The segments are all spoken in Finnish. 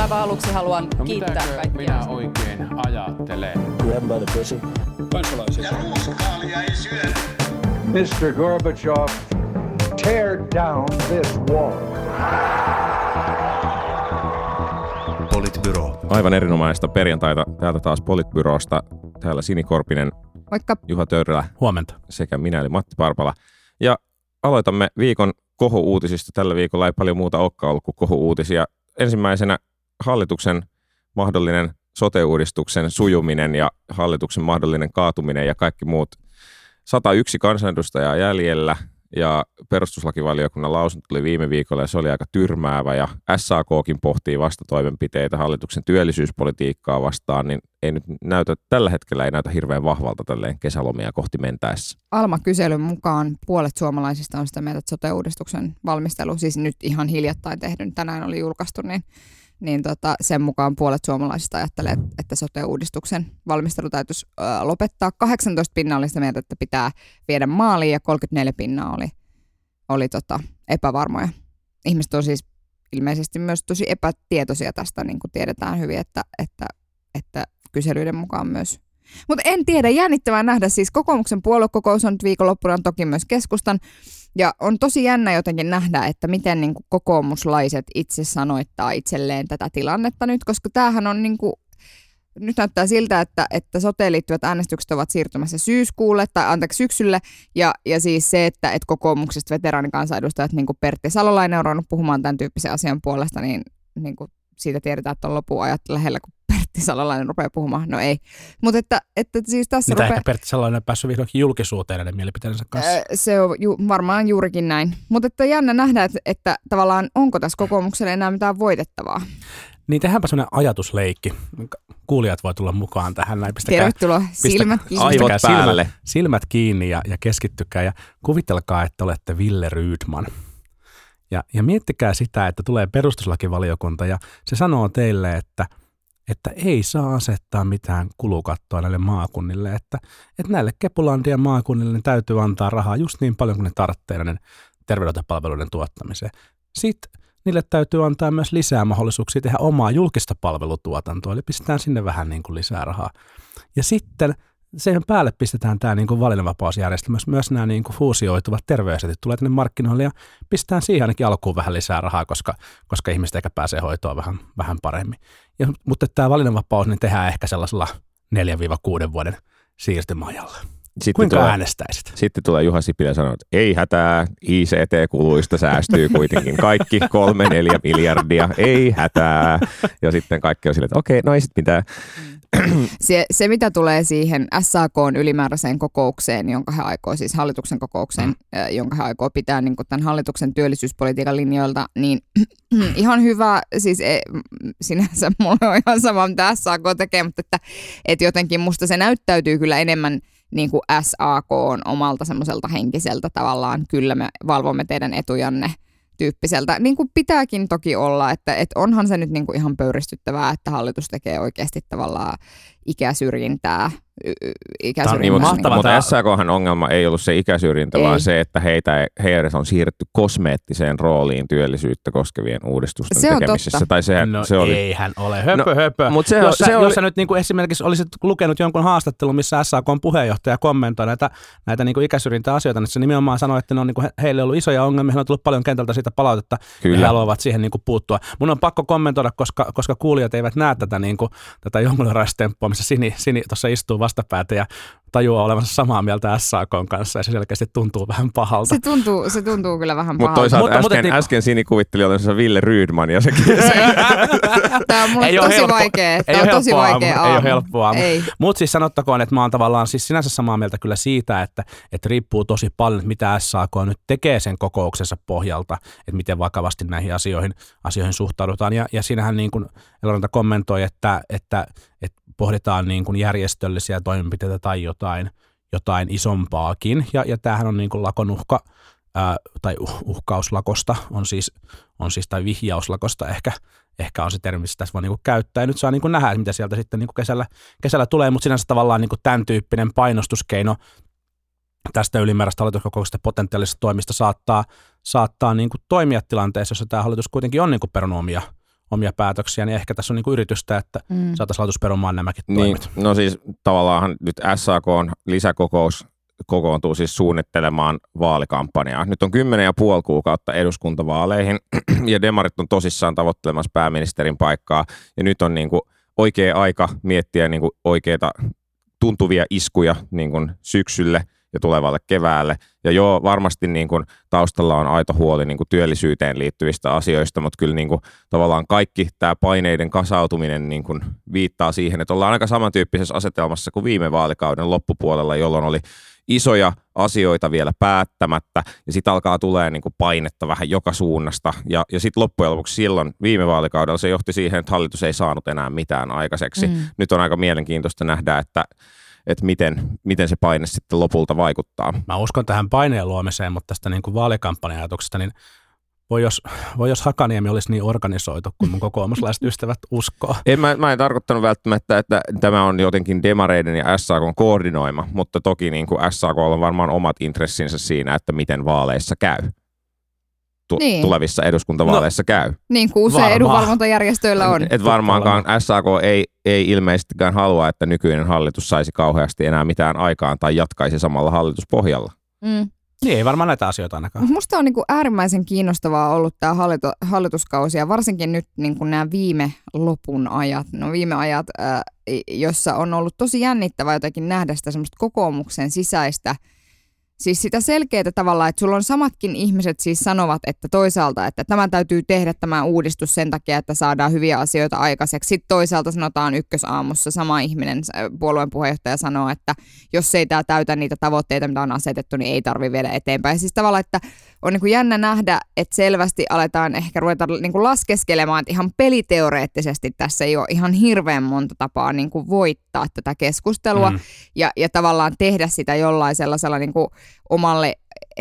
Aivan aluksi haluan No kiittää kaikkia. minä oikein ajattelen? Grab by the pussy. Kansalaisia. Mr. Gorbachev, tear down this wall. Politbyro. Aivan erinomaista perjantaita täältä taas Politbyrosta. Täällä Sini Korpinen, Moikka. Juha Törrä Huomenta. sekä minä eli Matti Parpala. Ja aloitamme viikon kohu-uutisista. Tällä viikolla ei paljon muuta olekaan ollut kuin kohu-uutisia. Ensimmäisenä hallituksen mahdollinen sote-uudistuksen sujuminen ja hallituksen mahdollinen kaatuminen ja kaikki muut. 101 kansanedustajaa jäljellä ja perustuslakivaliokunnan lausunto tuli viime viikolla ja se oli aika tyrmäävä ja SAKkin pohtii vastatoimenpiteitä hallituksen työllisyyspolitiikkaa vastaan, niin ei nyt näytä, tällä hetkellä ei näytä hirveän vahvalta tälleen kesälomia kohti mentäessä. Alma-kyselyn mukaan puolet suomalaisista on sitä mieltä, että sote-uudistuksen valmistelu, siis nyt ihan hiljattain tehdyn, tänään oli julkaistu, niin, niin tota, sen mukaan puolet suomalaisista ajattelee, että sote-uudistuksen valmistelu täytyisi ö, lopettaa. 18 pinnaa oli sitä mieltä, että pitää viedä maaliin ja 34 pinnaa oli, oli tota, epävarmoja. Ihmiset on siis ilmeisesti myös tosi epätietoisia tästä, niin kuin tiedetään hyvin, että, että, että kyselyiden mukaan myös mutta en tiedä, jännittävää nähdä. Siis kokoomuksen puoluekokous on nyt viikonloppuna, toki myös keskustan. Ja on tosi jännä jotenkin nähdä, että miten niin kuin kokoomuslaiset itse sanoittaa itselleen tätä tilannetta nyt, koska tämähän on niin kuin, nyt näyttää siltä, että, että soteen liittyvät äänestykset ovat siirtymässä syyskuulle tai anteeksi syksylle. Ja, ja siis se, että, että kokoomuksesta veteraanikansanedustajat, niin kuin Pertti Salolainen on ruvennut puhumaan tämän tyyppisen asian puolesta, niin, niin kuin siitä tiedetään, että on lopun ajat lähellä, kun Pertti Salolainen rupeaa puhumaan. No ei. Mutta että, että siis tässä Mitä rupeaa... ehkä Pertti Salonen on päässyt vihdoinkin julkisuuteen näiden mielipiteidensä kanssa. Ö, Se on ju, varmaan juurikin näin. Mutta että jännä nähdä, että, että tavallaan onko tässä kokoomukselle enää mitään voitettavaa. Niin tehdäänpä sellainen ajatusleikki. Kuulijat voi tulla mukaan tähän näin. Pistäkää, Tervetuloa. Silmät kiinni. Aivot pistäkää päälle. Silmät, silmät kiinni ja, ja keskittykää ja kuvitelkaa, että olette Ville Rydman. Ja, ja miettikää sitä, että tulee perustuslakivaliokunta ja se sanoo teille, että, että ei saa asettaa mitään kulukattoa näille maakunnille, että, että näille Kepulandien maakunnille niin täytyy antaa rahaa just niin paljon kuin ne tarvitsee näiden terveydenhoitopalveluiden tuottamiseen. Sitten niille täytyy antaa myös lisää mahdollisuuksia tehdä omaa julkista palvelutuotantoa, eli pistetään sinne vähän niin kuin lisää rahaa. Ja sitten sen päälle pistetään tämä niin kuin valinnanvapausjärjestelmä, myös nämä niin kuin fuusioituvat terveysetit tulee tänne markkinoille ja pistetään siihen ainakin alkuun vähän lisää rahaa, koska, koska ihmiset ehkä pääsee hoitoon vähän, vähän paremmin. Ja, mutta tämä valinnanvapaus niin tehdään ehkä sellaisella 4-6 vuoden siirtymäajalla. Sitten Kuinka tulee, äänestäisit? sitten tulee Juha Sipilä ja sanoo, että ei hätää, ICT-kuluista säästyy kuitenkin kaikki kolme, neljä miljardia, ei hätää. Ja sitten kaikki on silleen, että okei, no ei sitten mitään. Se, se, mitä tulee siihen SAK ylimääräiseen kokoukseen, jonka he aikoo, siis hallituksen kokoukseen, mm. jonka he aikoo pitää niin tämän hallituksen työllisyyspolitiikan linjoilta, niin ihan hyvä, siis e, sinänsä mulla on ihan sama, mitä SAK tekee, mutta että, että jotenkin musta se näyttäytyy kyllä enemmän niin kuin SAK on omalta semmoiselta henkiseltä tavallaan, kyllä me valvomme teidän etujanne tyyppiseltä, niin kuin pitääkin toki olla, että, että onhan se nyt niin kuin ihan pöyristyttävää, että hallitus tekee oikeasti tavallaan ikäsyrjintää. niin, mutta, mahtavaa mutta SAKhan ongelma ei ollut se ikäsyrjintä, Ei. vaan se, että heitä, heidät on siirretty kosmeettiseen rooliin työllisyyttä koskevien uudistusten Se on tekemisessä. totta. Tai se, No se oli, eihän ole, höpö No, höpö. mut se- jos, sä, se oli- jos sä nyt niin kuin esimerkiksi olisit lukenut jonkun haastattelun, missä SAK on puheenjohtaja kommentoi näitä, näitä niin kuin ikäsyrjintäasioita, niin se nimenomaan sanoi, että ne on niin kuin he- heille ollut isoja ongelmia, heillä on tullut paljon kentältä siitä palautetta, Kyllä. ja he haluavat siihen niin kuin puuttua. Mun on pakko kommentoida, koska, koska kuulijat eivät näe tätä, niin kuin, tätä jongleraistemppua, missä Sini, Sini tuossa istuu vastapäätä ja tajuaa olevansa samaa mieltä SAK kanssa, ja se selkeästi tuntuu vähän pahalta. Se tuntuu, se tuntuu kyllä vähän mutta pahalta. toisaalta Mutta- mutta äsken, niinku- äsken Sini kuvitteli olevansa Ville Rydman ja sekin. Tämä on mulle Ei tosi helppo- vaikea. ei Tämä on tosi helppoa vaikea aamu, ei aamu. helppoa aamu. Mutta siis sanottakoon, että mä oon tavallaan siis sinänsä samaa mieltä kyllä siitä, että, että riippuu tosi paljon, että mitä SAK nyt tekee sen kokouksensa pohjalta, että miten vakavasti näihin asioihin, asioihin suhtaudutaan. Ja, ja siinähän niin kuin Eloranta kommentoi, että, että, että pohditaan niin kuin järjestöllisiä toimenpiteitä tai jotain, jotain isompaakin. Ja, ja tämähän on niin kuin lakon uhka, ää, tai uh, uhkauslakosta on siis, on siis, tai vihjauslakosta ehkä, ehkä on se termi, mitä tässä voi niinku käyttää. Ja nyt saa niinku nähdä, mitä sieltä sitten niinku kesällä, kesällä tulee, mutta sinänsä tavallaan niinku tämän tyyppinen painostuskeino tästä ylimääräistä hallituskokouksesta potentiaalisesta toimista saattaa, saattaa niinku toimia tilanteessa, jossa tämä hallitus kuitenkin on niinku perunut omia, omia päätöksiä, niin ehkä tässä on niin kuin yritystä, että Mm. saataisiin hallitus perumaan nämäkin Niin, toimet. no siis tavallaan nyt SAK on lisäkokous kokoontuu siis suunnittelemaan vaalikampanjaa. Nyt on kymmenen ja puoli kuukautta eduskuntavaaleihin ja demarit on tosissaan tavoittelemassa pääministerin paikkaa ja nyt on niin kuin oikea aika miettiä niin kuin oikeita tuntuvia iskuja niin kuin syksylle ja tulevalle keväälle. Ja joo, varmasti niin kuin taustalla on aito huoli niin kuin työllisyyteen liittyvistä asioista, mutta kyllä niin kuin tavallaan kaikki tämä paineiden kasautuminen niin kuin viittaa siihen, että ollaan aika samantyyppisessä asetelmassa kuin viime vaalikauden loppupuolella, jolloin oli isoja asioita vielä päättämättä ja sitten alkaa tulee niin kuin painetta vähän joka suunnasta. Ja, ja sitten loppujen lopuksi silloin viime vaalikaudella se johti siihen, että hallitus ei saanut enää mitään aikaiseksi. Mm. Nyt on aika mielenkiintoista nähdä, että, että miten, miten se paine sitten lopulta vaikuttaa. Mä uskon tähän paineen luomiseen, mutta tästä niin kuin vaalikampanja-ajatuksesta, niin voi jos, voi jos Hakaniemi olisi niin organisoitu, kuin mun kokoomuslaiset ystävät uskoo. En, mä, mä en tarkoittanut välttämättä, että tämä on jotenkin demareiden ja SAK koordinoima, mutta toki niin kuin SAK on varmaan omat intressinsä siinä, että miten vaaleissa käy. Tu- Niin. Tulevissa eduskuntavaaleissa no, käy. Niin kuin usein Varmaan. edunvalvontajärjestöillä on. Et varmaankaan SAK ei, ei ilmeisestikään halua, että nykyinen hallitus saisi kauheasti enää mitään aikaan tai jatkaisi samalla hallituspohjalla. Mm. Niin ei varmaan näitä asioita ainakaan. Musta on niinku äärimmäisen kiinnostavaa ollut tämä hallitu- hallituskausi ja varsinkin nyt niinku nämä viime lopun ajat, no viime ajat, ää, jossa on ollut tosi jännittävää jotenkin nähdä sitä semmoista kokoomuksen sisäistä, siis sitä selkeää tavalla, että sulla on samatkin ihmiset siis sanovat, että toisaalta, että tämä täytyy tehdä tämä uudistus sen takia, että saadaan hyviä asioita aikaiseksi. Sitten toisaalta sanotaan ykkösaamussa sama ihminen, puolueen puheenjohtaja sanoo, että jos ei tämä täytä niitä tavoitteita, mitä on asetettu, niin ei tarvi viedä eteenpäin. Siis tavallaan, että on niin kuin jännä nähdä, että selvästi aletaan ehkä ruveta niin kuin laskeskelemaan, että ihan peliteoreettisesti tässä ei ole ihan hirveän monta tapaa niin kuin voittaa tätä keskustelua mm. ja, ja tavallaan tehdä sitä jollain sellaisella niin kuin omalle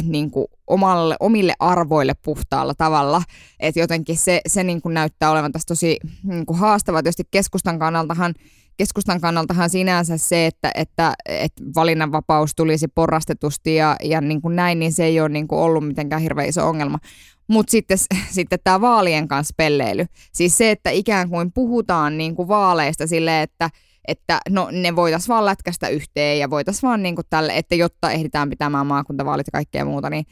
niin kuin omalle, omille arvoille puhtaalla tavalla. Että jotenkin se, se niin kuin näyttää olevan tässä tosi niin kuin haastavaa. Tietysti keskustan kannaltahan keskustan kannaltahan sinänsä se, että, että, että valinnanvapaus tulisi porrastetusti ja, ja niin kuin näin, niin se ei ole niin kuin ollut mitenkään hirveän iso ongelma. Mutta sitten, sitten tämä vaalien kanssa pelleily. Siis se, että ikään kuin puhutaan niin kuin vaaleista silleen, että, että no ne voitaisiin vaan lätkästä yhteen ja voitaisiin vaan niin kuin tälle, että jotta ehditään pitämään maakuntavaalit ja kaikkea muuta, niin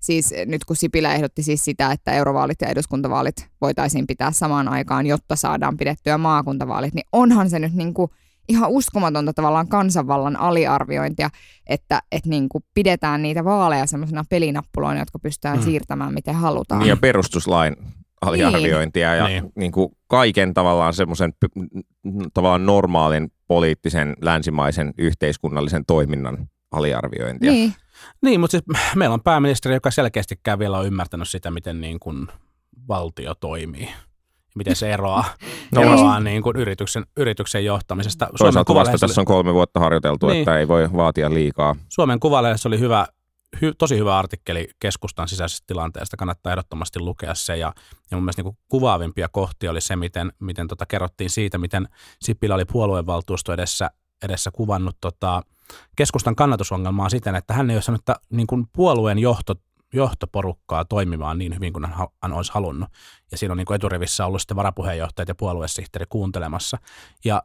siis nyt kun Sipilä ehdotti siis sitä, että eurovaalit ja eduskuntavaalit voitaisiin pitää samaan aikaan, jotta saadaan pidettyä maakuntavaalit, niin onhan se nyt niin kuin ihan uskomatonta tavallaan kansanvallan aliarviointia, että, että niin kuin pidetään niitä vaaleja semmoisena pelinappuloina, jotka pystytään Mm. mm. siirtämään miten halutaan. Niin ja perustuslain aliarviointia ja Niin. niin. Niin kuin kaiken tavallaan semmoisen tavallaan normaalin poliittisen länsimaisen yhteiskunnallisen toiminnan aliarviointia. Niin, Niin, mutta siis meillä on pääministeri, joka selkeästikään vielä on ymmärtänyt sitä, miten niin kuin valtio toimii. Miten se eroaa, No, no, eroaa niin kuin yrityksen, yrityksen johtamisesta. Suomen Toisaalta vasta Kuvalehdessä tässä on kolme vuotta harjoiteltu, Niin. niin. että ei voi vaatia liikaa. Suomen Kuvalehdessä oli hyvä, hy, tosi hyvä artikkeli keskustan sisäisestä tilanteesta. Kannattaa ehdottomasti lukea se. Ja, ja mun mielestä niin kuvaavimpia kohtia oli se, miten, miten tota kerrottiin siitä, miten Sipilä oli puoluevaltuusto edessä, edessä kuvannut tota, keskustan kannatusongelmaa siten, että hän ei ole saanut ta- niin kuin puolueen johto, johtoporukkaa toimimaan niin hyvin kuin hän olisi halunnut. Ja siinä on niin kuin eturivissä ollut sitten varapuheenjohtajat ja puoluesihteeri kuuntelemassa. Ja,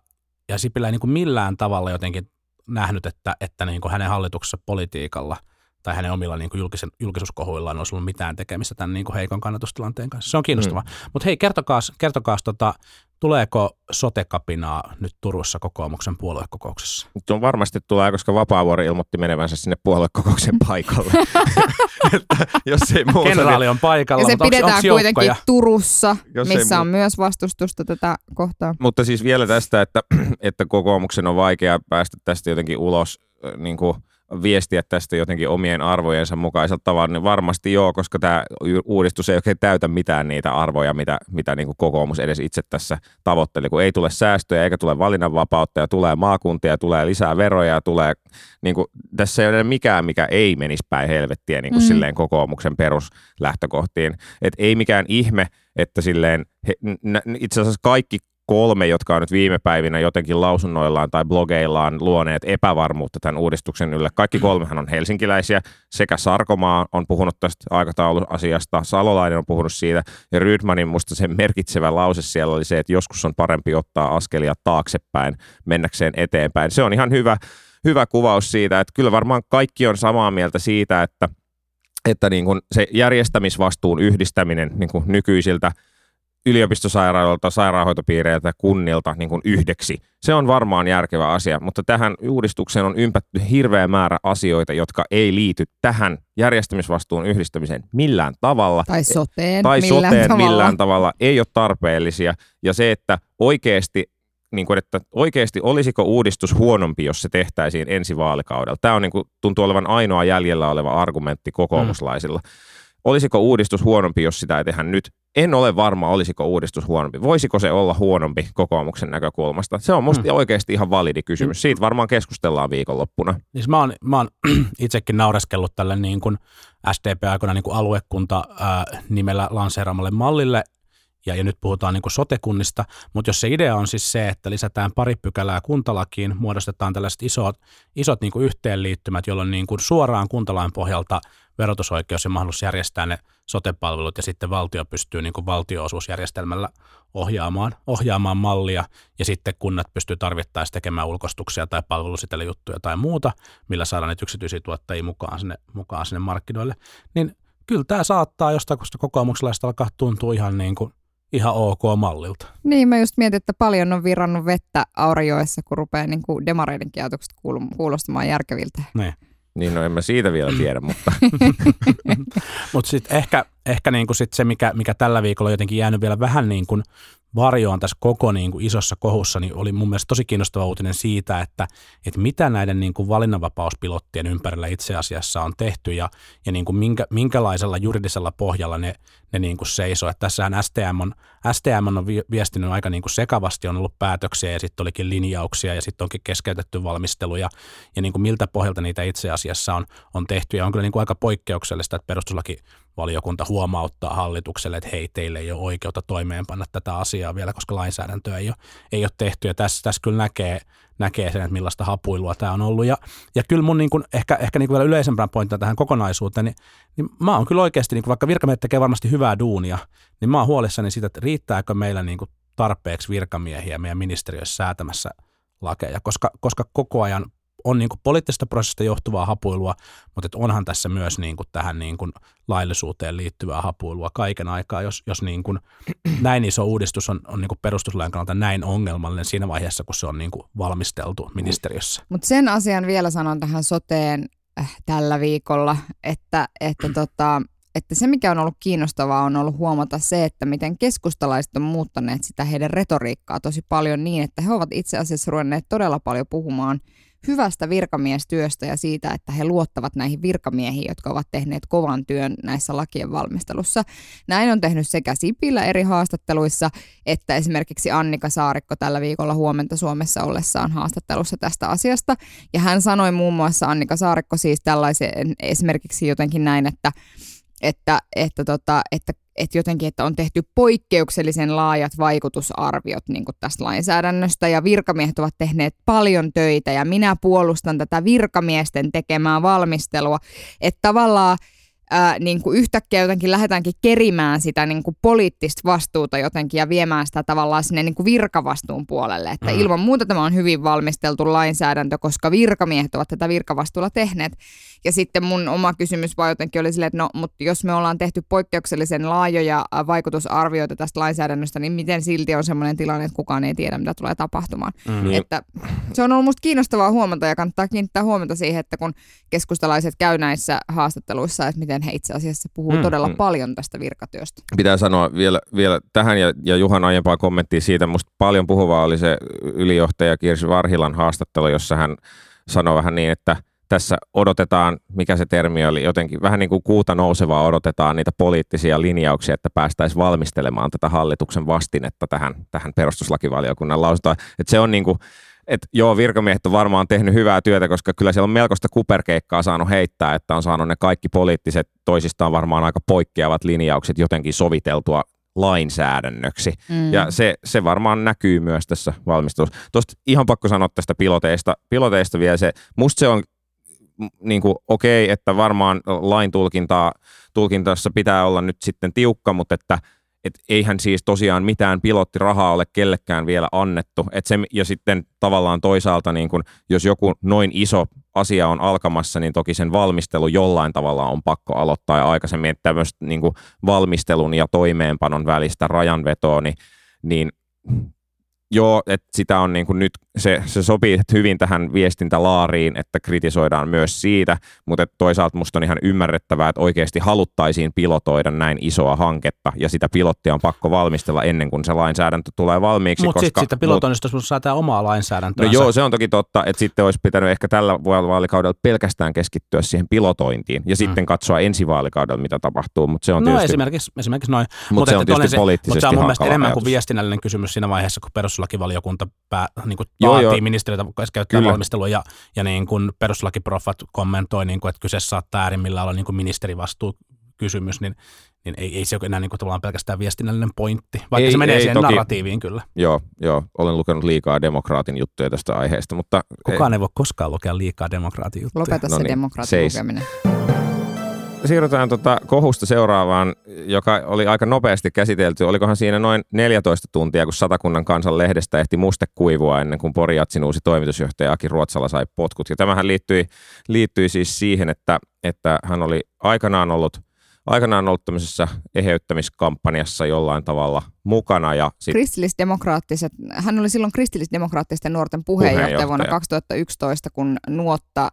ja Sipilä ei niin kuin millään tavalla jotenkin nähnyt, että, että niin kuin hänen hallituksessa politiikalla tai hänen omilla niin kuin julkisen, julkisuuskohuillaan olisi ollut mitään tekemistä tämän niin kuin heikon kannatustilanteen kanssa. Se on kiinnostavaa. Mm. Mutta hei, kertokaas, kertokaas tota, tuleeko sotekapinaa nyt Turussa kokoomuksen puoluekokouksessa? Nyt on varmasti tulee, koska Vapaavuori ilmoitti menevänsä sinne puoluekokouksen paikalle. Jos ei muuta, Kenraali on paikalla, ja se mutta onks, pidetään onks kuitenkin joukkoja? Turussa, Jos missä on myös vastustusta tätä kohtaa. Mutta siis vielä tästä, että, että kokoomuksen on vaikea päästä tästä jotenkin ulos, äh, niin kuin viestiä tästä jotenkin omien arvojensa mukaisella tavalla, niin varmasti joo, koska tämä uudistus ei oikein täytä mitään niitä arvoja, mitä, mitä niin kuin kokoomus edes itse tässä tavoitteli, kun ei tule säästöjä eikä tule valinnanvapautta ja tulee maakuntia, tulee lisää veroja ja tulee, niin kuin, tässä ei ole mikään, mikä ei menisi päin helvettiä niin kuin Mm. silleen kokoomuksen peruslähtökohtiin. Et ei mikään ihme, että silleen, he, itse asiassa kaikki kolme, jotka on nyt viime päivinä jotenkin lausunnoillaan tai blogeillaan luoneet epävarmuutta tämän uudistuksen ylle. Kaikki kolmehan on helsinkiläisiä. Sekä Sarkomaa on puhunut tästä aikatauluasiasta, Salolainen on puhunut siitä, ja Rydmanin musta se merkitsevä lause siellä oli se, että joskus on parempi ottaa askelia taaksepäin mennäkseen eteenpäin. Se on ihan hyvä, hyvä kuvaus siitä, että kyllä varmaan kaikki on samaa mieltä siitä, että että niin kuin se järjestämisvastuun yhdistäminen niin kuin nykyisiltä yliopistosairaaloilta, sairaanhoitopiireiltä, kunnilta niin kuin yhdeksi. Se on varmaan järkevä asia, mutta tähän uudistukseen on ympätty hirveä määrä asioita, jotka ei liity tähän järjestämisvastuun yhdistämiseen millään tavalla. Tai soteen tai millään soteen tavalla. millään tavalla ei ole tarpeellisia. Ja se, että oikeasti niin kuin, että oikeasti olisiko uudistus huonompi, jos se tehtäisiin ensi vaalikaudella. Tämä on niin kuin, tuntuu olevan ainoa jäljellä oleva argumentti kokoomuslaisilla. Mm. Olisiko uudistus huonompi, jos sitä ei tehdä nyt? En ole varma, olisiko uudistus huonompi. Voisiko se olla huonompi kokoomuksen näkökulmasta? Se on musta mm. oikeasti ihan validi kysymys. Siitä varmaan keskustellaan viikonloppuna. Siis mä oon, mä oon itsekin naureskellut tälle niin kuin SDP-aikana niin kuin aluekunta ää, nimellä lanseeraamalle mallille, ja, ja nyt puhutaan niin sotekunnista, mutta jos se idea on siis se, että lisätään pari pykälää kuntalakiin, muodostetaan tällaiset isot, isot niin yhteenliittymät, jolloin niin suoraan kuntalain pohjalta verotusoikeus ja mahdollisuus järjestää ne sotepalvelut ja sitten valtio pystyy niin valtioosuusjärjestelmällä ohjaamaan, ohjaamaan mallia ja sitten kunnat pystyy tarvittaessa tekemään ulkostuksia tai palvelusetelijuttuja tai muuta, millä saadaan niitä yksityisiä tuottajia mukaan sinne, mukaan sinne markkinoille, niin kyllä tämä saattaa jostain kokoomukselaista alkaa tuntua ihan niin kuin ihan ok mallilta. Niin, mä just mietin, että paljon on virannut vettä Aurajoessa, kun rupeaa niin kuin demareidenkin ajatukset kuulostamaan järkeviltä. Niin. Niin no en mä siitä vielä tiedä, mutta Mutta sitten ehkä, ehkä niinku sit se, mikä, mikä tällä viikolla on jotenkin jäänyt vielä vähän niin kuin varjoon tässä koko niin kuin isossa kohussa, niin oli mun mielestä tosi kiinnostava uutinen siitä, että, että mitä näiden niin kuin valinnanvapauspilottien ympärillä itse asiassa on tehty ja, ja niin kuin minkä, minkälaisella juridisella pohjalla ne, ne niin kuin seisoo. Että tässähän STM on, STM on vi- viestinyt aika niin kuin sekavasti, on ollut päätöksiä ja sitten olikin linjauksia ja sitten onkin keskeytetty valmistelu ja, ja niin kuin miltä pohjalta niitä itse asiassa on, on tehty. Ja on kyllä niin kuin aika poikkeuksellista, että perustuslaki valiokunta huomauttaa hallitukselle, että hei, teille ei ole oikeutta toimeenpanna tätä asiaa vielä, koska lainsäädäntöä ei ole, ei ole tehty. Ja tässä, tässä kyllä näkee, näkee sen, että millaista hapuilua tämä on ollut. Ja, ja kyllä mun niin kuin, ehkä, ehkä niin kuin vielä yleisempään pointtina tähän kokonaisuuteen, niin, niin mä oon kyllä oikeasti, niin kuin vaikka virkamiehet tekee varmasti hyvää duunia, niin mä oon huolissani siitä, että riittääkö meillä niin kuin tarpeeksi virkamiehiä meidän ministeriössä säätämässä lakeja, koska, koska koko ajan on niin kuin poliittisesta prosessista johtuvaa hapuilua, mutta että onhan tässä myös niin kuin tähän niin kuin laillisuuteen liittyvää hapuilua kaiken aikaa, jos, jos niin kuin näin iso uudistus on, on niin kuin perustuslain kannalta näin ongelmallinen siinä vaiheessa, kun se on niin kuin valmisteltu ministeriössä. Mutta sen asian vielä sanon tähän soteen äh, tällä viikolla, että, että, tota, että se mikä on ollut kiinnostavaa on ollut huomata se, että miten keskustalaiset on muuttaneet sitä heidän retoriikkaa tosi paljon niin, että he ovat itse asiassa ruvenneet todella paljon puhumaan hyvästä virkamiestyöstä ja siitä, että he luottavat näihin virkamiehiin, jotka ovat tehneet kovan työn näissä lakien valmistelussa. Näin on tehnyt sekä Sipilä eri haastatteluissa, että esimerkiksi Annika Saarikko tällä viikolla huomenta Suomessa ollessaan haastattelussa tästä asiasta. Ja hän sanoi muun muassa, Annika Saarikko siis tällaisen esimerkiksi jotenkin näin, että että, että, tota, että, että jotenkin, että on tehty poikkeuksellisen laajat vaikutusarviot niin kuin tästä lainsäädännöstä ja virkamiehet ovat tehneet paljon töitä ja minä puolustan tätä virkamiesten tekemää valmistelua, että tavallaan ää, niin kuin yhtäkkiä jotenkin lähdetäänkin kerimään sitä niin kuin poliittista vastuuta jotenkin ja viemään sitä tavallaan sinne niin kuin virkavastuun puolelle. Että mm. ilman muuta tämä on hyvin valmisteltu lainsäädäntö, koska virkamiehet ovat tätä virkavastuulla tehneet. Ja sitten mun oma kysymys vaan jotenkin oli silleen, että no, mutta jos me ollaan tehty poikkeuksellisen laajoja vaikutusarvioita tästä lainsäädännöstä, niin miten silti on sellainen tilanne, että kukaan ei tiedä, mitä tulee tapahtumaan. Mm. Että se on ollut musta kiinnostavaa huomata ja kannattaa kiinnittää huomenta siihen, että kun keskustalaiset käy näissä haastatteluissa, että miten he itse asiassa puhuu mm, todella mm. paljon tästä virkatyöstä. Pitää sanoa vielä, vielä tähän ja, ja Juhan aiempaa kommenttia siitä, musta paljon puhuvaa oli se ylijohtaja Kirsi Varhilan haastattelu, jossa hän sanoi vähän niin, että – tässä odotetaan, mikä se termi oli, jotenkin vähän niin kuin kuuta nousevaa odotetaan niitä poliittisia linjauksia, että päästäisiin valmistelemaan tätä hallituksen vastinetta tähän, tähän perustuslakivaliokunnan lausuntoon. Että se on niin kuin, että joo, virkamiehet on varmaan tehnyt hyvää työtä, koska kyllä siellä on melkoista kuperkeikkaa saanut heittää, että on saanut ne kaikki poliittiset toisistaan varmaan aika poikkeavat linjaukset jotenkin soviteltua lainsäädännöksi. Mm. Ja se, se varmaan näkyy myös tässä valmistelussa. Tuosta ihan pakko sanoa tästä piloteista, piloteista vielä se, musta se on niin kuin, okei, että varmaan lain tulkintaa, tulkintassa pitää olla nyt sitten tiukka, mutta että et eihän siis tosiaan mitään pilottirahaa ole kellekään vielä annettu. Et se, ja sitten tavallaan toisaalta, niin kun, jos joku noin iso asia on alkamassa, niin toki sen valmistelu jollain tavalla on pakko aloittaa. Ja aikaisemmin että tämmöistä niin valmistelun ja toimeenpanon välistä rajanvetoa, niin, niin Joo, että sitä on niin kuin nyt, se, se sopii hyvin tähän viestintälaariin, että kritisoidaan myös siitä, mutta et toisaalta musta on ihan ymmärrettävää, että oikeasti haluttaisiin pilotoida näin isoa hanketta, ja sitä pilottia on pakko valmistella ennen kuin se lainsäädäntö tulee valmiiksi. Mutta sitten sitä pilotoinnista mut... saa tämä omaa lainsäädäntöä. No joo, se on toki totta, että sitten olisi pitänyt ehkä tällä vaalikaudella pelkästään keskittyä siihen pilotointiin, ja sitten Mm. katsoa ensi vaalikaudella, mitä tapahtuu, mutta se on no tietysti, esimerkiksi, esimerkiksi noin. mut se on että tietysti se, mutta poliittisesti se on mun mielestä enemmän kuin viestinnällinen kysymys siinä vaiheessa, kun perustuslakivaliokunta pää, niin kuin Joo, vaatii joo. ministeriötä käyttää Kyllä. valmistelua ja, ja niin kuin perustuslakiprofat kommentoi, niin kuin, että kyseessä saattaa äärimmillään olla niin kuin ministerivastuu kysymys, niin, niin ei, ei se ole enää niin kuin tavallaan pelkästään viestinnällinen pointti, vaikka Ei- se menee ei siihen toki. narratiiviin kyllä. Joo, joo, olen lukenut liikaa demokraatin juttuja tästä aiheesta, mutta Kukaan ei voi koskaan lukea liikaa demokraatin juttuja. Lopeta No se niin, demokraatin seis. lukeminen. Siirrytään tota kohusta seuraavaan, joka oli aika nopeasti käsitelty. Olikohan siinä noin 14 tuntia, kun Satakunnan kansan lehdestä ehti muste kuivua ennen kuin Porijatsin uusi toimitusjohtaja Aki Ruotsala sai potkut. Ja tämähän liittyi, liittyi siis siihen, että, että hän oli aikanaan ollut aikanaan ollut tämmöisessä eheyttämiskampanjassa jollain tavalla mukana ja sit, Kristillisdemokraattiset, hän oli silloin kristillisdemokraattisten nuorten puheenjohtaja, Puheenjohtaja. vuonna 2011, kun Nuotta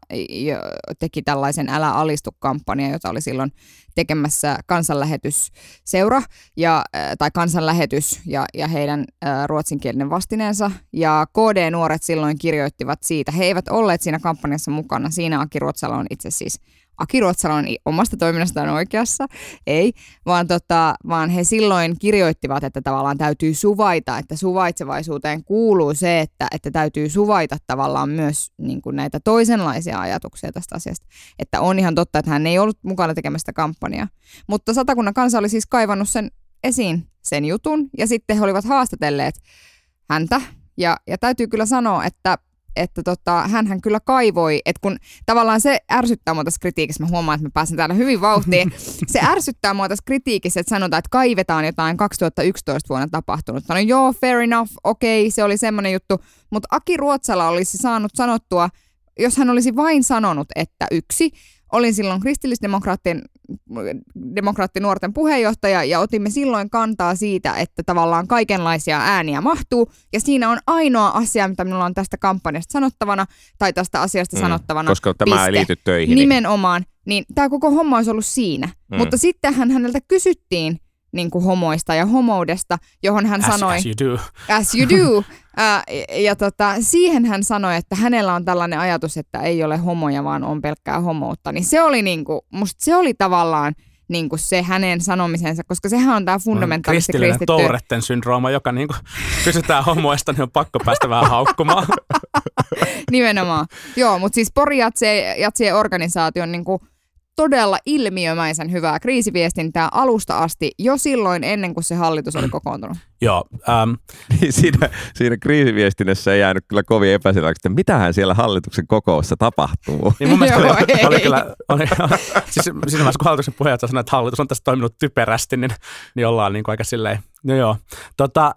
teki tällaisen Älä alistu-kampanja, jota oli silloin tekemässä kansanlähetysseura ja, äh, tai kansanlähetys ja, ja heidän äh, ruotsinkielinen vastineensa. Ja KD-nuoret silloin kirjoittivat siitä. He eivät olleet siinä kampanjassa mukana. Siinä Aki Ruotsala on itse siis Aki Ruotsala on i- omasta toiminnastaan oikeassa, ei, vaan, tota, vaan he silloin kirjoittivat, että tavallaan täytyy suvaita, että suvaitsevaisuuteen kuuluu se, että, että täytyy suvaita tavallaan myös niin kuin näitä toisenlaisia ajatuksia tästä asiasta. Että on ihan totta, että hän ei ollut mukana tekemässä sitä kampanjaa. Mutta Satakunnan kansa oli siis kaivannut sen esiin, sen jutun, ja sitten he olivat haastatelleet häntä. Ja, ja täytyy kyllä sanoa, että että tota, hän kyllä kaivoi, että kun tavallaan se ärsyttää mua tässä kritiikissä, mä huomaan, että mä pääsen täällä hyvin vauhtiin, se ärsyttää mua tässä kritiikissä, että sanotaan, että kaivetaan jotain 2011 vuonna tapahtunutta. No joo, fair enough, okei, se oli semmoinen juttu, mutta Aki Ruotsala olisi saanut sanottua, jos hän olisi vain sanonut, että yksi, olin silloin kristillisdemokraattien demokraattinuorten puheenjohtaja ja otimme silloin kantaa siitä, että tavallaan kaikenlaisia ääniä mahtuu ja siinä on ainoa asia, mitä minulla on tästä kampanjasta sanottavana tai tästä asiasta Mm, sanottavana. koska tämä ei piste. liity töihin. Nimenomaan, niin tämä koko homma olisi ollut siinä. Mm. Mutta sittenhän häneltä kysyttiin niin kuin homoista ja homoudesta, johon hän As, sanoi, as you do. as you do. Ää, ja, tota, siihen hän sanoi, että hänellä on tällainen ajatus, että ei ole homoja, vaan on pelkkää homoutta. Niin se oli niinku, musta se oli tavallaan niinku se hänen sanomisensa, koska sehän on tämä fundamentaalisti Kristillinen kristitty. Touretten syndrooma, joka niin kuin kysytään homoista, niin on pakko päästä vähän haukkumaan. Nimenomaan. Joo, mutta siis Pori Jatsee, Jatsee organisaatio on niinku todella ilmiömäisen hyvää kriisiviestintää alusta asti jo silloin ennen kuin se hallitus oli kokoontunut. Joo, ähm, Niin siinä, siinä kriisiviestinnässä ei jäänyt kyllä kovin epäselväksi, että mitähän siellä hallituksen kokoussa tapahtuu. niin mun mielestä Joo, oli, oli kyllä, oli, siis siinä vaiheessa kun hallituksen puheenjohtaja sanoi, että hallitus on tässä toiminut typerästi, niin, niin ollaan niin kuin aika silleen, no joo. Tota,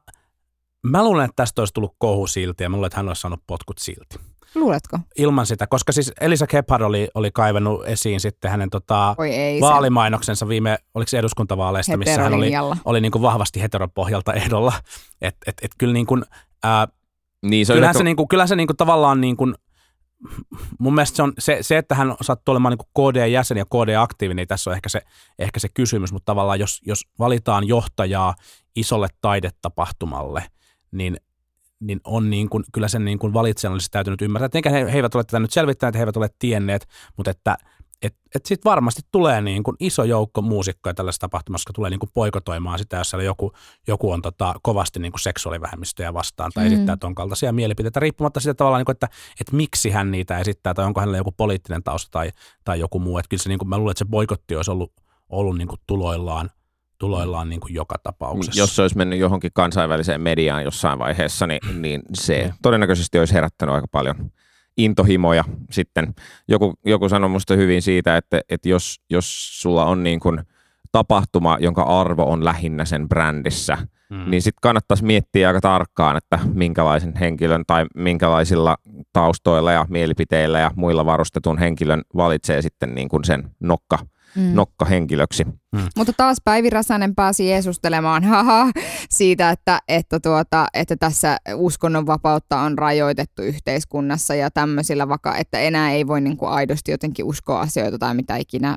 mä luulen, että tästä olisi tullut kohu silti ja mä luulen, että hän olisi saanut potkut silti. Luuletko? Ilman sitä, koska siis Elisa Kephard oli, oli kaivannut esiin sitten hänen tota, Oi ei. vaalimainoksensa viime, oliko se eduskuntavaaleista, missä hän oli, oli niin kuin vahvasti heteropohjalta ehdolla. Että et, et kyllä niin kuin, ää, Niin, se on kyllähän, se, niin kuin, kyllähän se niin kuin tavallaan niin kuin, mun mielestä se, on, se, se että hän sattuu olemaan niin KD-jäsen ja KD-aktiivinen, niin tässä on ehkä se, ehkä se kysymys, mutta tavallaan jos, jos valitaan johtajaa isolle taidetapahtumalle, niin niin on niin kuin, kyllä sen niin kuin valitsijan olisi täytynyt ymmärtää, että eikä he, he eivät ole tätä nyt selvittäneet, he eivät ole tienneet, mutta että et, et sitten varmasti tulee niin kuin iso joukko muusikkoja tällaisessa tapahtumassa, jotka tulee niin kuin poikotoimaan sitä, jos siellä joku, joku on tota, kovasti niin kuin seksuaalivähemmistöjä vastaan tai Mm. esittää ton kaltaisia mielipiteitä, riippumatta siitä tavallaan, niin kuin, että, että miksi hän niitä esittää tai onko hänellä joku poliittinen tausta tai, tai joku muu. Että kyllä se, niin kuin, mä luulen, että se boikotti olisi ollut, ollut niin kuin tuloillaan tuloillaan niin kuin joka tapauksessa. Jos se olisi mennyt johonkin kansainväliseen mediaan jossain vaiheessa, niin, niin se todennäköisesti olisi herättänyt aika paljon intohimoja sitten. Joku, joku sanoi musta hyvin siitä, että, että jos, jos sulla on niin kuin tapahtuma, jonka arvo on lähinnä sen brändissä, mm. niin sitten kannattaisi miettiä aika tarkkaan, että minkälaisen henkilön tai minkälaisilla taustoilla ja mielipiteillä ja muilla varustetun henkilön valitsee sitten niin kuin sen nokka, mm. nokkahenkilöksi. Mm. Mutta taas Päivi Räsänen pääsi jeesustelemaan haha, siitä, että, että, tuota, että tässä uskonnonvapautta on rajoitettu yhteiskunnassa ja tämmöisillä, vaikka että enää ei voi niin kuin aidosti jotenkin uskoa asioita tai mitä ikinä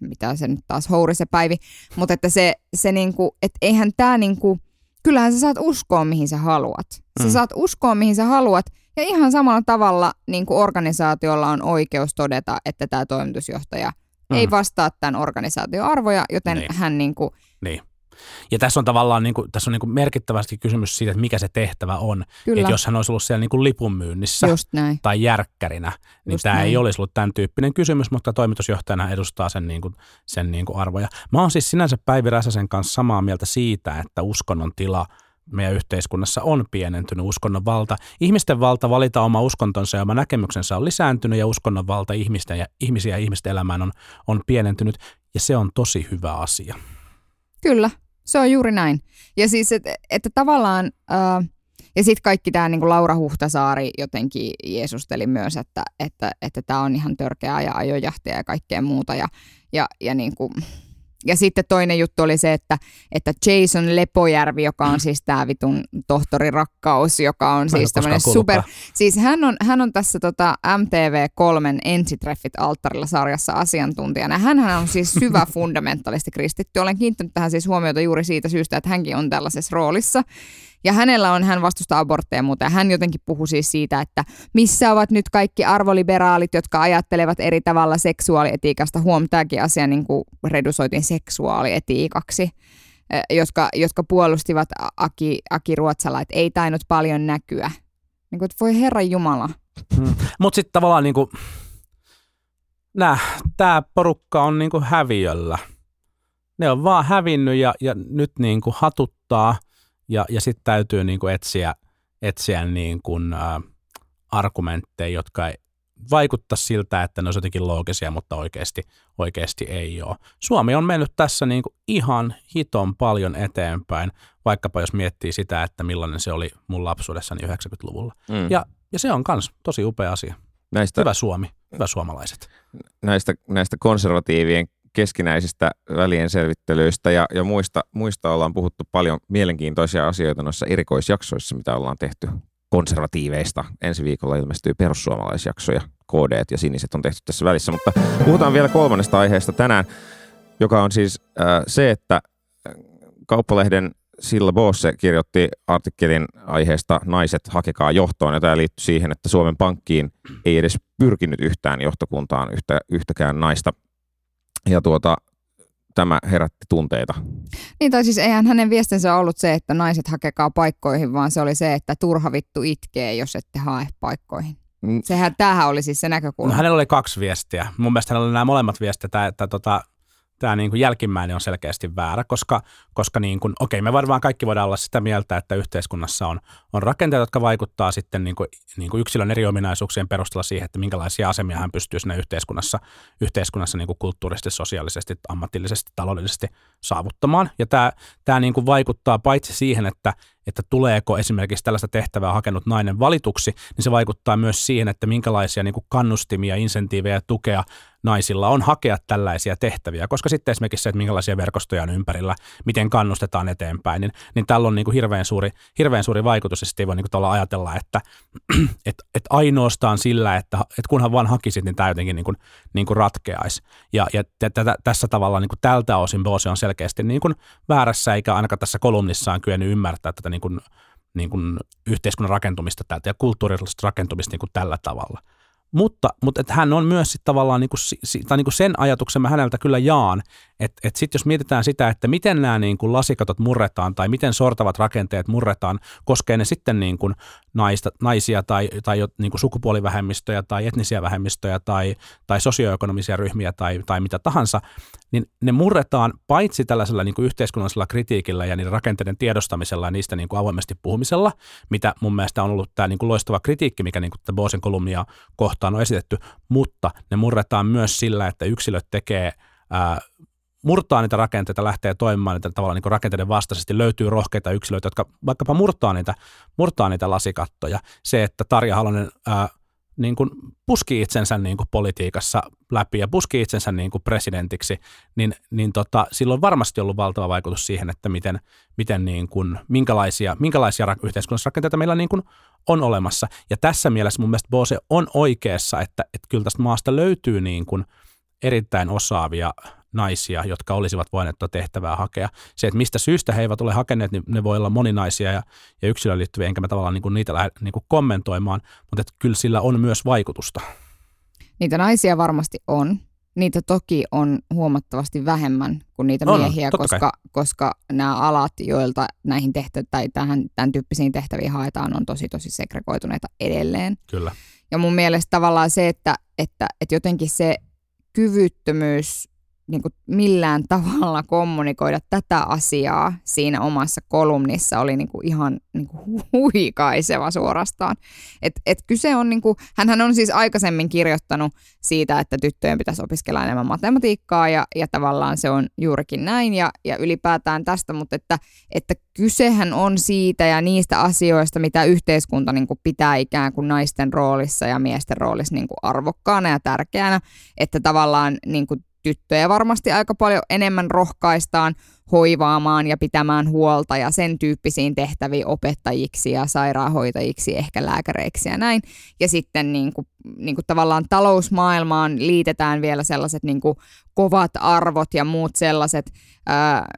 mitä se nyt taas houri se päivi, mutta että se, se niinku, että eihän tämä niinku, kyllähän sä saat uskoa mihin sä haluat. Sä mm. saat uskoa mihin sä haluat ja ihan samalla tavalla niin kuin organisaatiolla on oikeus todeta, että tämä toimitusjohtaja mm. ei vastaa tämän organisaation arvoja, joten niin. hän niin kuin, niin. Ja tässä on tavallaan niin kuin, tässä on niin kuin merkittävästi kysymys siitä, että mikä se tehtävä on. Kyllä. Että jos hän olisi ollut siellä niin kuin lipunmyynnissä tai järkkärinä, niin Just tämä näin. ei olisi ollut tämän tyyppinen kysymys, mutta toimitusjohtajana edustaa sen, niin kuin, sen niin kuin arvoja. Mä oon siis sinänsä Päivi Räsäsen kanssa samaa mieltä siitä, että uskonnon tila meidän yhteiskunnassa on pienentynyt uskonnon valta. Ihmisten valta valita oma uskontonsa ja oma näkemyksensä on lisääntynyt ja uskonnon valta ihmisten ja, ihmisiä ja ihmisten elämään on, on pienentynyt ja se on tosi hyvä asia. Kyllä, se on juuri näin. Ja siis, että, että tavallaan, ää, ja sitten kaikki tämä niin Laura Huhtasaari jotenkin jeesusteli myös, että tämä että, että on ihan törkeää ja ajojahtia ja kaikkea muuta. Ja, ja, ja niin kuin, ja sitten toinen juttu oli se, että, että Jason Lepojärvi, joka on siis tämä vitun tohtori Rakkaus, joka on siis tämmöinen super... Siis hän on, hän on tässä tota MTV3 Ensitreffit alttarilla sarjassa asiantuntijana. Hän on siis syvä fundamentalisti kristitty. Olen kiinnittänyt tähän siis huomiota juuri siitä syystä, että hänkin on tällaisessa roolissa. Ja hänellä on, hän vastustaa abortteja muuta, ja hän jotenkin puhuu siis siitä, että missä ovat nyt kaikki arvoliberaalit, jotka ajattelevat eri tavalla seksuaalietiikasta. Huom, tämäkin asia niin kuin redusoitiin seksuaalietiikaksi jotka, jotka puolustivat Aki, Aki Ruotsala, että ei tainnut paljon näkyä. Niin kuin, että voi herra Jumala. Hmm. Mutta sitten tavallaan niin kuin, tämä porukka on niin kuin häviöllä. Ne on vaan hävinnyt ja, ja nyt niin kuin hatuttaa – ja, ja sitten täytyy niin kuin etsiä, etsiä niin kuin, ä, argumentteja, jotka ei vaikuttaa siltä, että ne olisi jotenkin loogisia, mutta oikeasti, oikeasti ei ole. Suomi on mennyt tässä niin kuin ihan hiton paljon eteenpäin, vaikkapa jos miettii sitä, että millainen se oli mun lapsuudessani 90-luvulla. Mm. Ja, ja se on myös tosi upea asia. Näistä, hyvä Suomi, hyvä suomalaiset. Näistä, näistä konservatiivien keskinäisistä välienselvittelyistä ja, ja muista, muista ollaan puhuttu paljon mielenkiintoisia asioita noissa erikoisjaksoissa, mitä ollaan tehty konservatiiveista. Ensi viikolla ilmestyy perussuomalaisjaksoja, KD ja siniset on tehty tässä välissä, mutta puhutaan vielä kolmannesta aiheesta tänään, joka on siis äh, se, että äh, Kauppalehden Silla Bosse kirjoitti artikkelin aiheesta Naiset hakekaa johtoon, ja tämä liittyy siihen, että Suomen Pankkiin ei edes pyrkinyt yhtään johtokuntaan yhtä, yhtäkään naista ja tuota, tämä herätti tunteita. Niin tai siis eihän hänen viestinsä ollut se, että naiset hakekaa paikkoihin, vaan se oli se, että turha vittu itkee, jos ette hae paikkoihin. Mm. Sehän, tämähän oli siis se näkökulma. No, hänellä oli kaksi viestiä. Mun mielestä hänellä oli nämä molemmat viestit, että, että tota, tämä niin kuin jälkimmäinen on selkeästi väärä, koska, koska niin kuin, okei, me varmaan kaikki voidaan olla sitä mieltä, että yhteiskunnassa on, on rakenteita, jotka vaikuttaa sitten niin kuin, niin kuin yksilön eri ominaisuuksien perusteella siihen, että minkälaisia asemia hän pystyy siinä yhteiskunnassa, yhteiskunnassa niin kuin kulttuurisesti, sosiaalisesti, ammatillisesti, taloudellisesti saavuttamaan. Ja tämä, tämä niin kuin vaikuttaa paitsi siihen, että, että tuleeko esimerkiksi tällaista tehtävää hakenut nainen valituksi, niin se vaikuttaa myös siihen, että minkälaisia niin kuin kannustimia, insentiivejä ja tukea naisilla on hakea tällaisia tehtäviä, koska sitten esimerkiksi se, että minkälaisia verkostoja on ympärillä, miten kannustetaan eteenpäin, niin, niin tällä on niin kuin hirveän, suuri, hirveän suuri vaikutus, ja sitten ei voi niin kuin ajatella, että et, et ainoastaan sillä, että et kunhan vaan hakisit, niin tämä jotenkin niin kuin, niin kuin ratkeaisi. Ja, ja tätä, tässä tavalla niin kuin tältä osin Bose on selkeästi niin kuin väärässä, eikä ainakaan tässä kolumnissaan kyennyt ymmärtää tätä niin kuin, niin kuin yhteiskunnan rakentumista tältä ja kulttuurillista rakentumista niin kuin tällä tavalla. Mutta, mutta että hän on myös sit tavallaan niinku, tai niinku sen ajatuksen mä häneltä kyllä jaan, että et sitten jos mietitään sitä, että miten nämä niinku lasikatot murretaan tai miten sortavat rakenteet murretaan, koskee ne sitten niinku naista, naisia tai, tai niinku sukupuolivähemmistöjä tai etnisiä vähemmistöjä tai, tai sosioekonomisia ryhmiä tai, tai mitä tahansa, niin ne murretaan paitsi tällaisella niinku yhteiskunnallisella kritiikillä ja niiden rakenteiden tiedostamisella ja niistä niinku avoimesti puhumisella, mitä mun mielestä on ollut tämä niinku loistava kritiikki, mikä niinku Bosen kolumnia kohtaan on esitetty, mutta ne murretaan myös sillä, että yksilöt tekee ää, murtaa niitä rakenteita, lähtee toimimaan niitä tavallaan niin rakenteiden vastaisesti, löytyy rohkeita yksilöitä, jotka vaikkapa murtaa niitä, murtaa niitä lasikattoja. Se, että Tarja Halonen ää, niin kuin puski itsensä niin kuin politiikassa läpi ja puski itsensä niin kuin presidentiksi, niin, niin tota, sillä on varmasti ollut valtava vaikutus siihen, että miten, miten niin kuin, minkälaisia, minkälaisia yhteiskunnallisissa rakenteita meillä niin kuin on olemassa. Ja tässä mielessä mun mielestä Bose on oikeassa, että, että kyllä tästä maasta löytyy niin kuin erittäin osaavia naisia, jotka olisivat voineet tuota tehtävää hakea. Se, että mistä syystä he eivät ole hakeneet, niin ne voi olla moninaisia ja, ja yksilöön liittyviä, enkä mä tavallaan niin kuin niitä lähde niin kuin kommentoimaan, mutta että kyllä sillä on myös vaikutusta. Niitä naisia varmasti on. Niitä toki on huomattavasti vähemmän kuin niitä On, miehiä, koska, koska nämä alat, joilta näihin tehtä- tai tähän, tämän tyyppisiin tehtäviin haetaan, on tosi tosi segregoituneita edelleen. Kyllä. Ja mun mielestä tavallaan se, että, että, että jotenkin se kyvyttömyys niin kuin millään tavalla kommunikoida tätä asiaa siinä omassa kolumnissa oli niin kuin ihan niin kuin huikaiseva suorastaan. Et, et kyse on, niin kuin, hänhän on siis aikaisemmin kirjoittanut siitä, että tyttöjen pitäisi opiskella enemmän matematiikkaa ja, ja tavallaan se on juurikin näin ja, ja ylipäätään tästä, mutta että, että kysehän on siitä ja niistä asioista, mitä yhteiskunta niin kuin pitää ikään kuin naisten roolissa ja miesten roolissa niin kuin arvokkaana ja tärkeänä, että tavallaan niin kuin tyttöjä varmasti aika paljon enemmän rohkaistaan hoivaamaan ja pitämään huolta ja sen tyyppisiin tehtäviin opettajiksi ja sairaanhoitajiksi, ehkä lääkäreiksi ja näin. Ja sitten niin kuin, niin kuin tavallaan talousmaailmaan liitetään vielä sellaiset niin kuin kovat arvot ja muut sellaiset,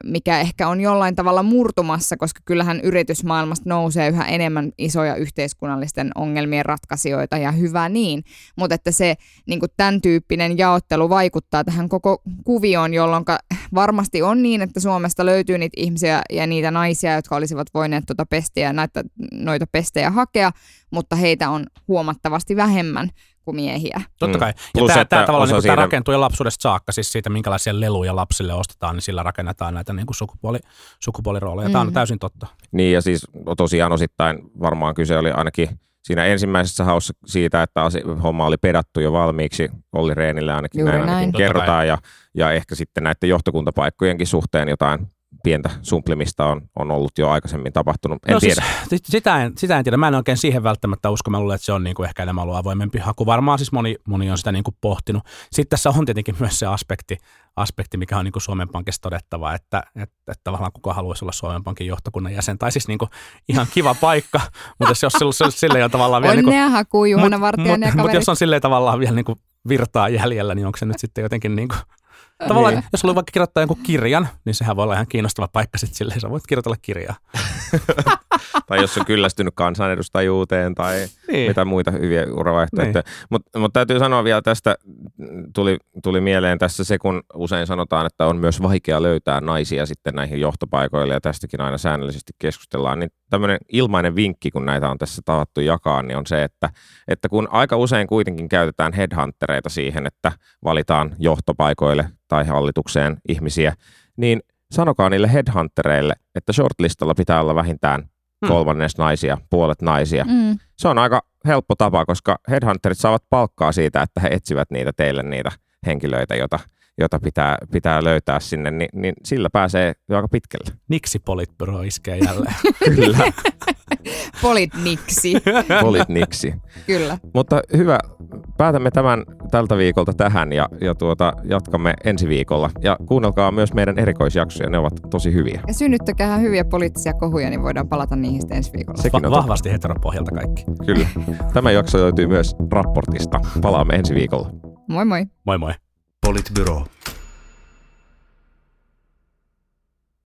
mikä ehkä on jollain tavalla murtumassa, koska kyllähän yritysmaailmasta nousee yhä enemmän isoja yhteiskunnallisten ongelmien ratkaisijoita ja hyvä niin, mutta että se niin kuin tämän tyyppinen jaottelu vaikuttaa tähän koko kuvioon, jolloin varmasti on niin, että Suomesta löytyy niitä ihmisiä ja niitä naisia, jotka olisivat voineet tuota pestiä, näitä, noita pestejä hakea, mutta heitä on huomattavasti vähemmän kuin miehiä. Totta Mm. kai. Ja Plus, tämä, että tämä tavallaan niin siitä- tämä rakentuu jo lapsuudesta saakka, siis siitä minkälaisia leluja lapsille ostetaan, niin sillä rakennetaan näitä niin kuin sukupuoli, sukupuolirooleja. Tämä on täysin totta. Niin ja siis tosiaan osittain varmaan kyse oli ainakin siinä ensimmäisessä haussa siitä, että asi- homma oli pedattu jo valmiiksi Olli Reenille ainakin Juuri näin, näin. kerrotaan ja, ja ehkä sitten näiden johtokuntapaikkojenkin suhteen jotain pientä sumplimista on, on ollut jo aikaisemmin tapahtunut. En no tiedä. Siis, sitä, en, sitä en tiedä. Mä en oikein siihen välttämättä usko. Mä luulen, että se on niin kuin ehkä enemmän ollut avoimempi haku. Varmaan siis moni, moni on sitä niin kuin pohtinut. Sitten tässä on tietenkin myös se aspekti, aspekti mikä on niin kuin Suomen Pankissa todettava, että, että, että tavallaan kuka haluaisi olla Suomen Pankin johtokunnan jäsen. Tai siis niin kuin ihan kiva paikka, mutta jos, sille, sille on tavallaan vielä... Niin kuin, Onnea hakuu Juhana Vartijan ja Mutta kaverit. jos on silleen tavallaan vielä niin kuin virtaa jäljellä, niin onko se nyt sitten jotenkin niin kuin, Tavallaan, Niin. jos haluaa vaikka kirjoittaa jonkun kirjan, niin sehän voi olla ihan kiinnostava paikka sitten silleen, sä voit kirjoitella kirjaa. tai jos on kyllästynyt kansanedustajuuteen tai Niin. mitä muita hyviä uravaihtoehtoja. Mutta mut täytyy sanoa vielä tästä, tuli, tuli mieleen tässä se, kun usein sanotaan, että on myös vaikea löytää naisia sitten näihin johtopaikoille ja tästäkin aina säännöllisesti keskustellaan, niin tämmöinen ilmainen vinkki, kun näitä on tässä tavattu jakaa, niin on se, että, että kun aika usein kuitenkin käytetään headhuntereita siihen, että valitaan johtopaikoille tai hallitukseen ihmisiä, niin sanokaa niille headhuntereille, että shortlistalla pitää olla vähintään Hmm. kolmannes naisia, puolet naisia. Mm. Se on aika helppo tapa, koska headhunterit saavat palkkaa siitä, että he etsivät niitä teille niitä henkilöitä, jota, jota pitää, pitää löytää sinne, niin, niin sillä pääsee jo aika pitkälle. Niksi Politbyro iskee jälleen. Kyllä, Politniksi, politniksi. kyllä. Mutta hyvä, päätämme tämän tältä viikolta tähän ja, ja tuota, jatkamme ensi viikolla. Ja kuunnelkaa myös meidän erikoisjaksoja, ne ovat tosi hyviä. Ja synnyttäkää hyviä poliittisia kohuja, niin voidaan palata niihin sitten ensi viikolla. Sekin Va- on vahvasti heteropohjalta kaikki. totta. Kyllä. Tämä jakso löytyy myös raportista. Palaamme ensi viikolla. Moi moi! Moi moi. Politbyro.